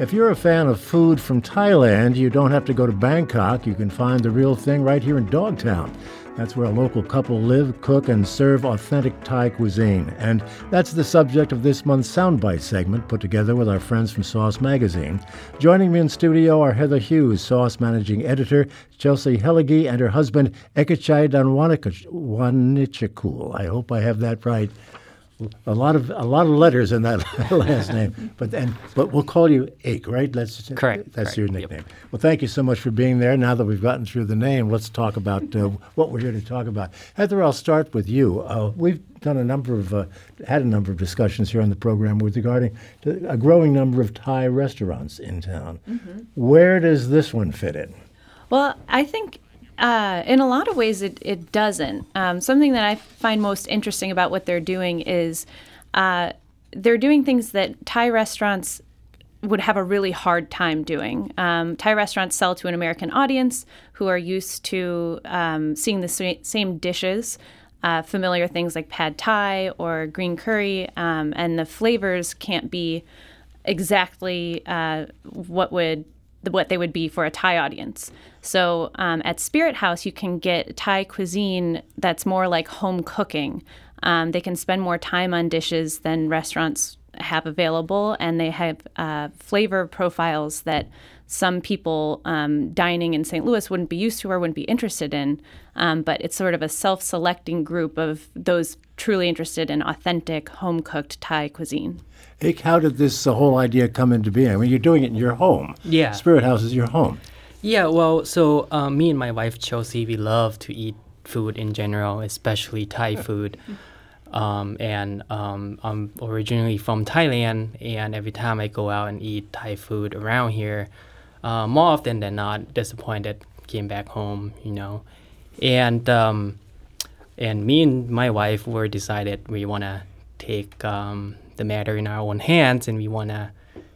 If you're a fan of food from Thailand, you don't have to go to Bangkok. You can find the real thing right here in Dogtown. That's where a local couple live, cook, and serve authentic Thai cuisine. And that's the subject of this month's Soundbite segment put together with our friends from Sauce Magazine. Joining me in studio are Heather Hughes, Sauce Managing Editor, Chelsea Hellige, and her husband, Ekachai Danwanichakul. I hope I have that right a lot of a lot of letters in that last name. But then, but we'll call you Ake, right? That's correct. That's correct. your nickname. Yep. Well, thank you so much for being there. Now that we've gotten through the name, let's talk about uh, what we're here to talk about. Heather, I'll start with you. Uh, we've done a number of uh, had a number of discussions here on the program with regarding a growing number of Thai restaurants in town. Mm-hmm. Where does this one fit in? Well, I think uh, in a lot of ways, it, it doesn't. Um, something that I find most interesting about what they're doing is uh, they're doing things that Thai restaurants would have a really hard time doing. Um, Thai restaurants sell to an American audience who are used to um, seeing the same dishes. Uh, familiar things like pad thai or green curry, um, and the flavors can't be exactly uh, what would what they would be for a Thai audience. So um, at Spirit House, you can get Thai cuisine that's more like home cooking. Um, they can spend more time on dishes than restaurants have available, and they have uh, flavor profiles that some people um, dining in St. Louis wouldn't be used to or wouldn't be interested in. Um, but it's sort of a self selecting group of those truly interested in authentic, home cooked Thai cuisine. Ike, how did this uh, whole idea come into being? I mean, you're doing it in your home. Yeah. Spirit House is your home. Yeah, well, so um, me and my wife Chelsea, we love to eat food in general, especially Thai food. Um, and um, I'm originally from Thailand, and every time I go out and eat Thai food around here, uh, more often than not, disappointed. Came back home, you know, and um, and me and my wife were decided we want to take um, the matter in our own hands, and we want to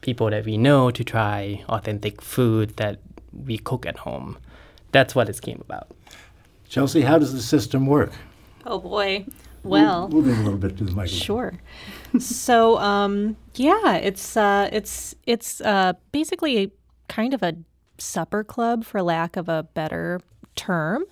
people that we know to try authentic food that we cook at home. That's what it came about. Chelsea, how does the system work? Oh boy. Well, moving a little bit to the microphone. Sure. so, um, yeah, it's uh, it's it's uh, basically a, kind of a supper club, for lack of a better term.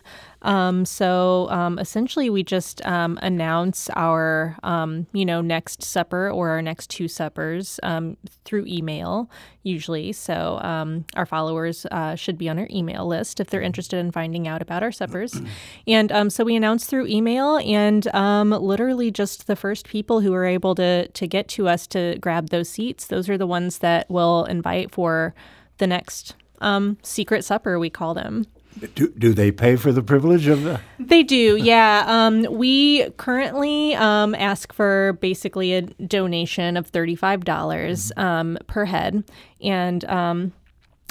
Um, so um, essentially, we just um, announce our, um, you know, next supper or our next two suppers um, through email, usually. So um, our followers uh, should be on our email list if they're interested in finding out about our suppers. and so we announce through email, and literally just the first people who are able to to get to us to grab those seats, those are the ones that we'll invite for the next um, secret supper, we call them. Do, do they pay for the privilege of the? They do, yeah. Um, we currently um, ask for basically a donation of $35 mm-hmm. um, per head. And um,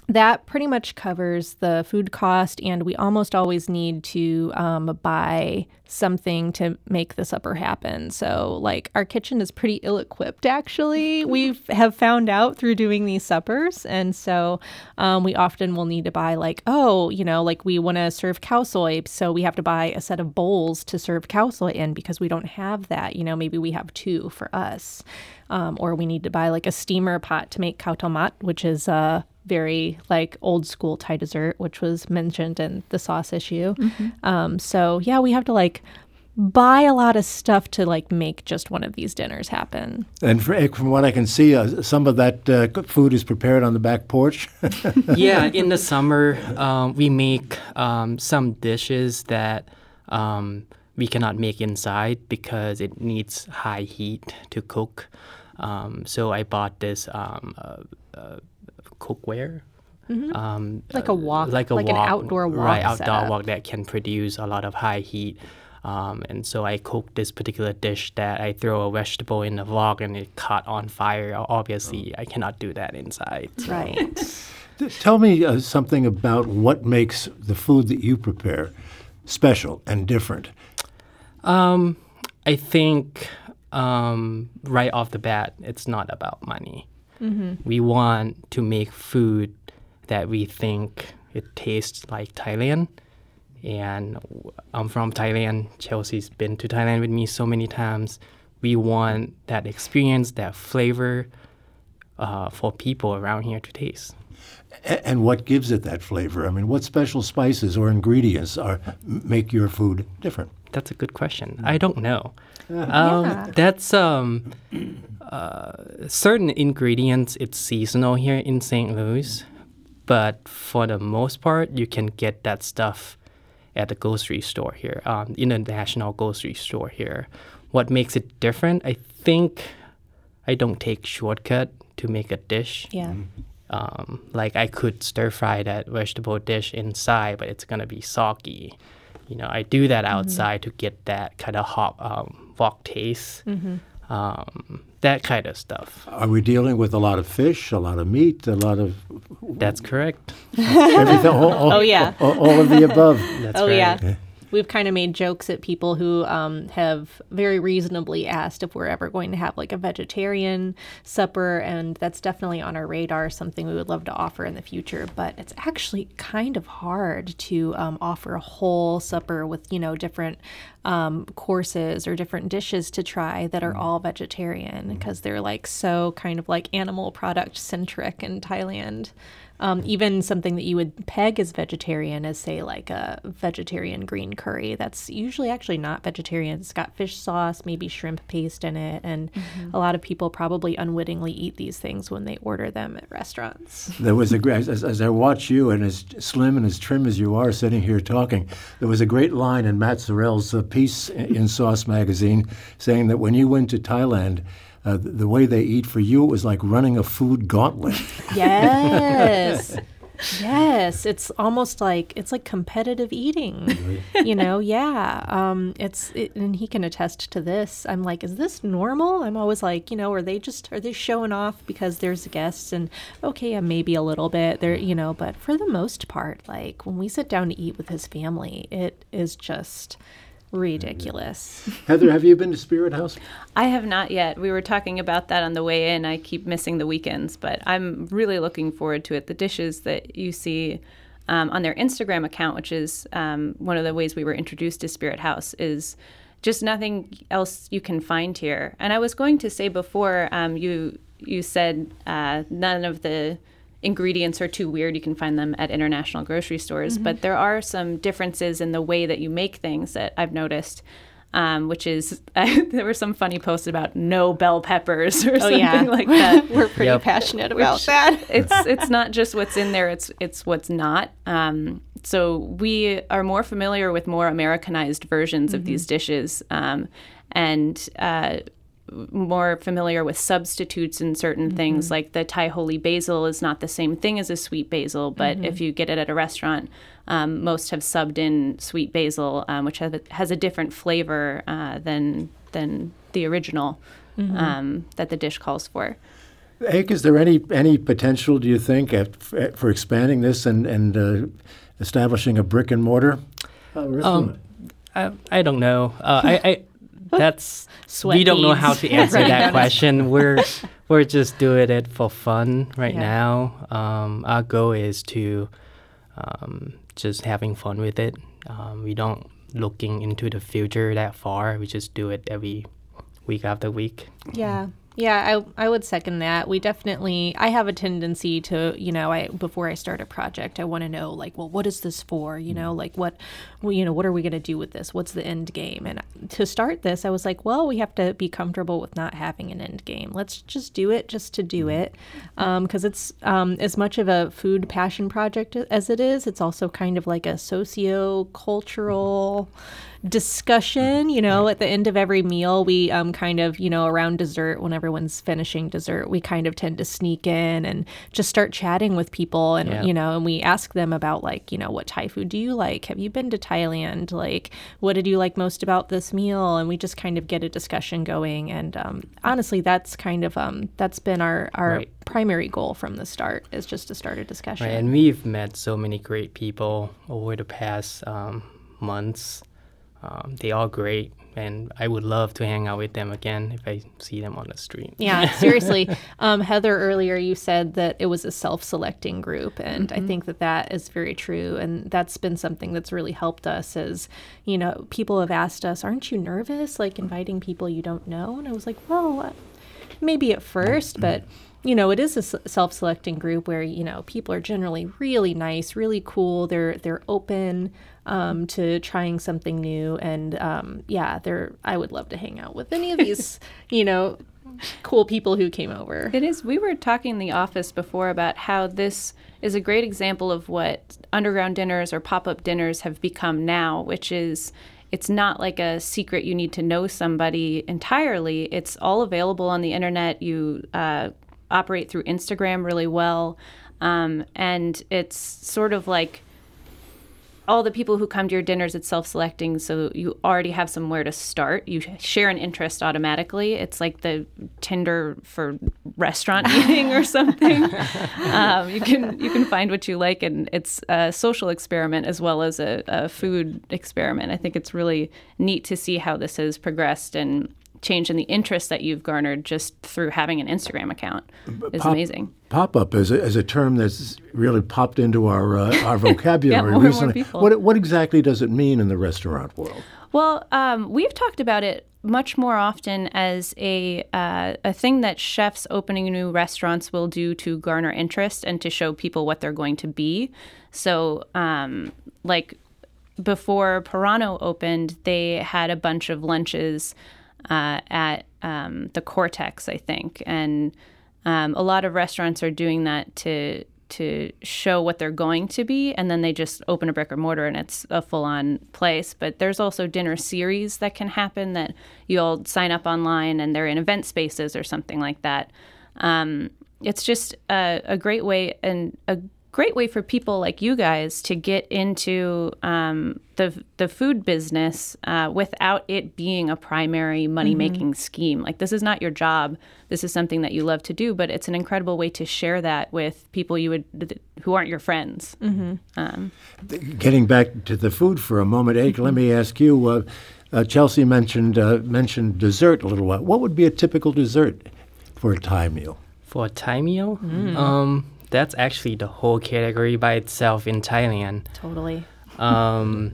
that pretty much covers the food cost, and we almost always need to um, buy something to make the supper happen. So, like, our kitchen is pretty ill equipped, actually. We have found out through doing these suppers. And so, um, we often will need to buy, like, oh, you know, like we want to serve khao soi. So, we have to buy a set of bowls to serve khao soi in because we don't have that. You know, maybe we have two for us. Um, or we need to buy like a steamer pot to make khao tomat, which is uh, very like old school Thai dessert, which was mentioned in the sauce issue. Mm-hmm. Um, so yeah, we have to like buy a lot of stuff to like make just one of these dinners happen. And for, from what I can see, uh, some of that uh, food is prepared on the back porch. yeah, in the summer, um, we make um, some dishes that um, we cannot make inside because it needs high heat to cook. Um, so I bought this um, uh, uh, cookware. Mm-hmm. Um, like a wok, like a like wok, an outdoor wok, right? Outdoor setup. wok that can produce a lot of high heat. Um, and so I cooked this particular dish that I throw a vegetable in the wok and it caught on fire. Obviously, I cannot do that inside. So. Right. Tell me uh, something about what makes the food that you prepare special and different. Um, I think um, right off the bat, it's not about money. We want to make food that we think it tastes like Thailand. And I'm from Thailand. Chelsea's been to Thailand with me so many times. We want that experience, that flavor uh, for people around here to taste. A- And what gives it that flavor? I mean, what special spices or ingredients are make your food different? That's a good question. I don't know. Um, That's um, uh, certain ingredients. It's seasonal here in St. Louis, but for the most part, you can get that stuff at the grocery store here, um, in the national grocery store here. What makes it different? I think I don't take shortcut to make a dish. Yeah. Um, like I could stir fry that vegetable dish inside, but it's gonna be soggy. You know, I do that outside to get that kind of hot um, wok taste, um, that kind of stuff. Are we dealing with a lot of fish, a lot of meat, a lot of That's correct. everything? All, all- Oh, yeah. all, all of the above. That's oh right. yeah. We've kind of made jokes at people who um, have very reasonably asked if we're ever going to have like a vegetarian supper, and that's definitely on our radar, something we would love to offer in the future. But it's actually kind of hard to um, offer a whole supper with you know different um, courses or different dishes to try that are all vegetarian because they're like so kind of like animal product centric in Thailand. Um, even something that you would peg as vegetarian is say like a vegetarian green curry that's usually actually not vegetarian. It's got fish sauce maybe shrimp paste in it and a lot of people probably unwittingly eat these things when they order them at restaurants. There was a great, as, as I watch you and as slim and as trim as you are sitting here talking, there was a great line in Matt Sorrell's uh, piece in Sauce magazine saying that when you went to Thailand, uh, the, the way they eat for you, it was like running a food gauntlet. yes. Yes. It's almost like it's like competitive eating you know? Yeah. Um it's it, and he can attest to this. I'm like is this normal? I'm always like you know are they just are they showing off because there's guests? And okay yeah, maybe a little bit. There you know but for the most part like when we sit down to eat with his family it is just ridiculous Heather, have you been to Spirit House? I have not yet. We were talking about that on the way in. I keep missing the weekends, but I'm really looking forward to it. The dishes that you see um, on their Instagram account, which is um, one of the ways we were introduced to Spirit House, is just nothing else you can find here. And I was going to say before, um, you you said uh, none of the ingredients are too weird. You can find them at international grocery stores, but there are some differences in the way that you make things that I've noticed. Um, which is there were some funny posts about no bell peppers or something yeah. like that. we're pretty Yep. passionate about that it's it's not just what's in there; it's it's what's not. Um, so we are more familiar with more Americanized versions of these dishes, um, and uh, more familiar with substitutes in certain things. Like the Thai holy basil is not the same thing as a sweet basil, but if you get it at a restaurant, um, most have subbed in sweet basil, um, which has a, has a different flavor uh, than than the original um, that the dish calls for. Ake, is there any any potential, do you think, at, for expanding this and, and uh, establishing a brick and mortar? Uh, restaurant? I, I don't know. Uh, I, I that's we don't know how to answer that question. We're we're just doing it for fun right Yeah. now. Um, our goal is to um, just having fun with it. Um, we don't looking into the future that far. We just do it every week after week. Yeah. Yeah, I, I would second that. We definitely, I have a tendency to, you know, I before I start a project, I want to know, like, well, what is this for? You know, like, what, well, you know, what are we going to do with this? What's the end game? And to start this, I was like, well, we have to be comfortable with not having an end game. Let's just do it just to do it. Because it's um, as much of a food passion project as it is, it's also kind of like a socio cultural discussion. You know, at the end of every meal, we um, kind of, you know, around dessert, whenever everyone's finishing dessert, we kind of tend to sneak in and just start chatting with people. And, Yeah. you know, and we ask them about, like, you know, what Thai food do you like? Have you been to Thailand? Like, what did you like most about this meal? And we just kind of get a discussion going. And um, honestly, that's kind of, um, that's been our, our Right. primary goal from the start is just to start a discussion. Right, and we've met so many great people over the past um, months. Um, they all great, and I would love to hang out with them again if I see them on the street. Yeah, seriously. Um, Heather, earlier you said that it was a self selecting group. And I think that that is very true. And that's been something that's really helped us is, you know, people have asked us, aren't you nervous, like inviting people you don't know? And I was like, well, uh, maybe at first, but. You know, it is a self selecting group where, you know, people are generally really nice, really cool. They're they're open um, to trying something new. And um, yeah, they're I would love to hang out with any of these, you know, cool people who came over. It is. We were talking in the office before about how this is a great example of what underground dinners or pop up dinners have become now, which is it's not like a secret you need to know somebody entirely. It's all available on the internet. You uh, operate through Instagram really well. Um, and it's sort of like all the people who come to your dinners it's self-selecting so you already have somewhere to start. You share an interest automatically. It's like the tinder for restaurant eating or something. Um, you can you can find what you like and it's a social experiment as well as a, a food experiment. I think it's really neat to see how this has progressed and changed in the interest that you've garnered just through having an instagram account is pop- amazing Pop up is a, is a term that's really popped into our uh, our vocabulary more and more recently. people. What what exactly does it mean in the restaurant world? Well, um, we've talked about it much more often as a uh, a thing that chefs opening new restaurants will do to garner interest and to show people what they're going to be. So, um, like before Pirano opened, they had a bunch of lunches uh, at um, the Cortex, I think, and um, a lot of restaurants are doing that to to show what they're going to be, and then they just open a brick or mortar and it's a full on place. But there's also dinner series that can happen that you'll sign up online and they're in event spaces or something like that. Um, it's just a, a great way and a great way for people like you guys to get into um, the the food business uh, without it being a primary money making scheme. Like this is not your job. This is something that you love to do, but it's an incredible way to share that with people you would who aren't your friends. Um, Getting back to the food for a moment, Ake, let me ask you. Uh, uh, Chelsea mentioned uh, mentioned dessert a little while. What would be a typical dessert for a Thai meal? For a Thai meal, um, that's actually the whole category by itself in Thailand. Totally. Um,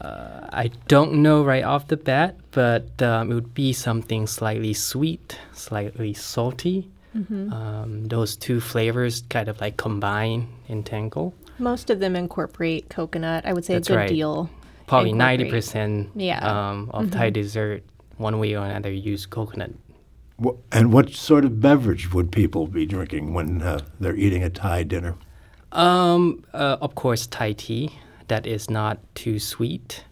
uh, I don't know right off the bat, but um, it would be something slightly sweet, slightly salty. Um, those two flavors kind of like combine and tangle. Most of them incorporate coconut. I would say That's a good right. deal. Probably ninety percent Yeah. um, of Thai dessert, one way or another, use coconut. Wh- And what sort of beverage would people be drinking when uh, they're eating a Thai dinner? Um, uh, of course, Thai tea that is not too sweet.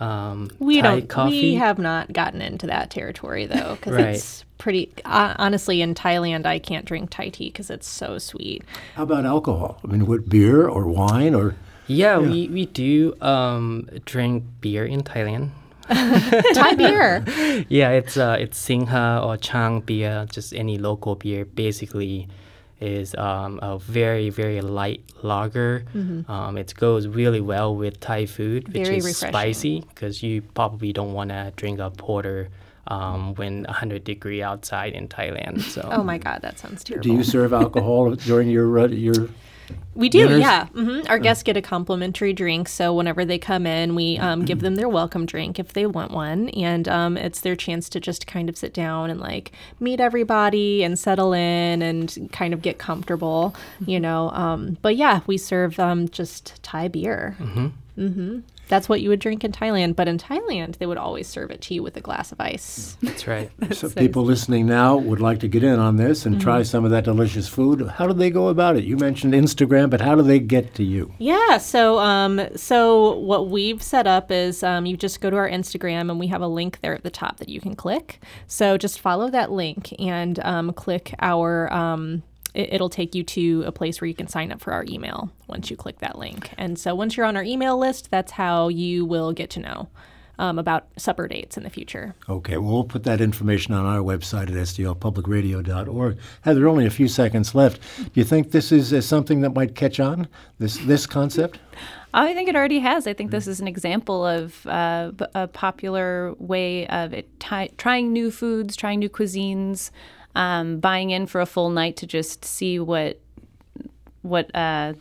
Um, We Thai don't. coffee. We have not gotten into that territory though, because Right. it's pretty. Uh, honestly, in Thailand, I can't drink Thai tea because it's so sweet. How about alcohol? I mean, would beer or wine or Yeah, we, we do um, drink beer in Thailand. Thai beer. Yeah, it's uh, it's Singha or Chang beer, just any local beer. Basically, is um, a very very light lager. Um, it goes really well with Thai food, which Mm-hmm. Very is refreshing. spicy because you probably don't want to drink a porter um, when 100 degree outside in Thailand. So Oh my god, that sounds terrible. do you serve alcohol during your uh, your? We do, dinners? yeah. hmm Our guests get a complimentary drink, so whenever they come in, we um, give them their welcome drink if they want one, and um, it's their chance to just kind of sit down and like meet everybody and settle in and kind of get comfortable, you know. Um, but yeah, we serve um, just Thai beer. That's what you would drink in Thailand. But in Thailand, they would always serve it to you with a glass of ice. That's right. So people listening now would like to get in on this and try some of that delicious food. How do they go about it? You mentioned Instagram, but how do they get to you? Yeah. So, um, so what we've set up is um, you just go to our Instagram, and we have a link there at the top that you can click. So just follow that link and um, click our. Um, it, it'll take you to a place where you can sign up for our email once you click that link. And so once you're on our email list, that's how you will get to know. Um, about supper dates in the future. Okay, well, we'll put that information on our website at stlpublicradio.org. Heather, only a few seconds left. Do you think this is uh, something that might catch on, this, this concept? I think it already has. I think this is an example of uh, b- a popular way of it, ty- trying new foods, trying new cuisines, um, buying in for a full night to just see what what uh,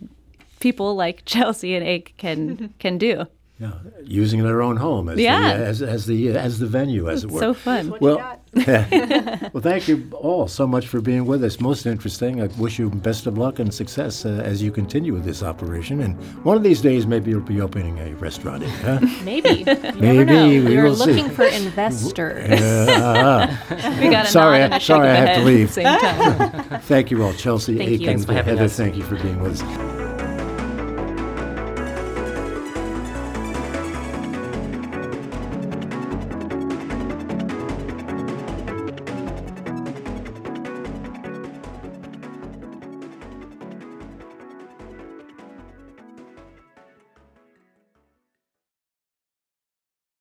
people like Chelsea and Ake can can do. Yeah, using their own home as, Yeah. the, as, as, the, as the venue, as it were. So fun. Well, well, thank you all so much for being with us. Most interesting. I wish you best of luck and success uh, as you continue with this operation. And one of these days, maybe you'll be opening a restaurant. in, Huh? Maybe. You never Maybe, know. we We're will see. looking for investors. We got Sorry, I- and a shake sorry I have to leave. Same time. Thank you all, Chelsea, Thank you. Aiken, Thanks for having Heather. us. Thank you for being with us.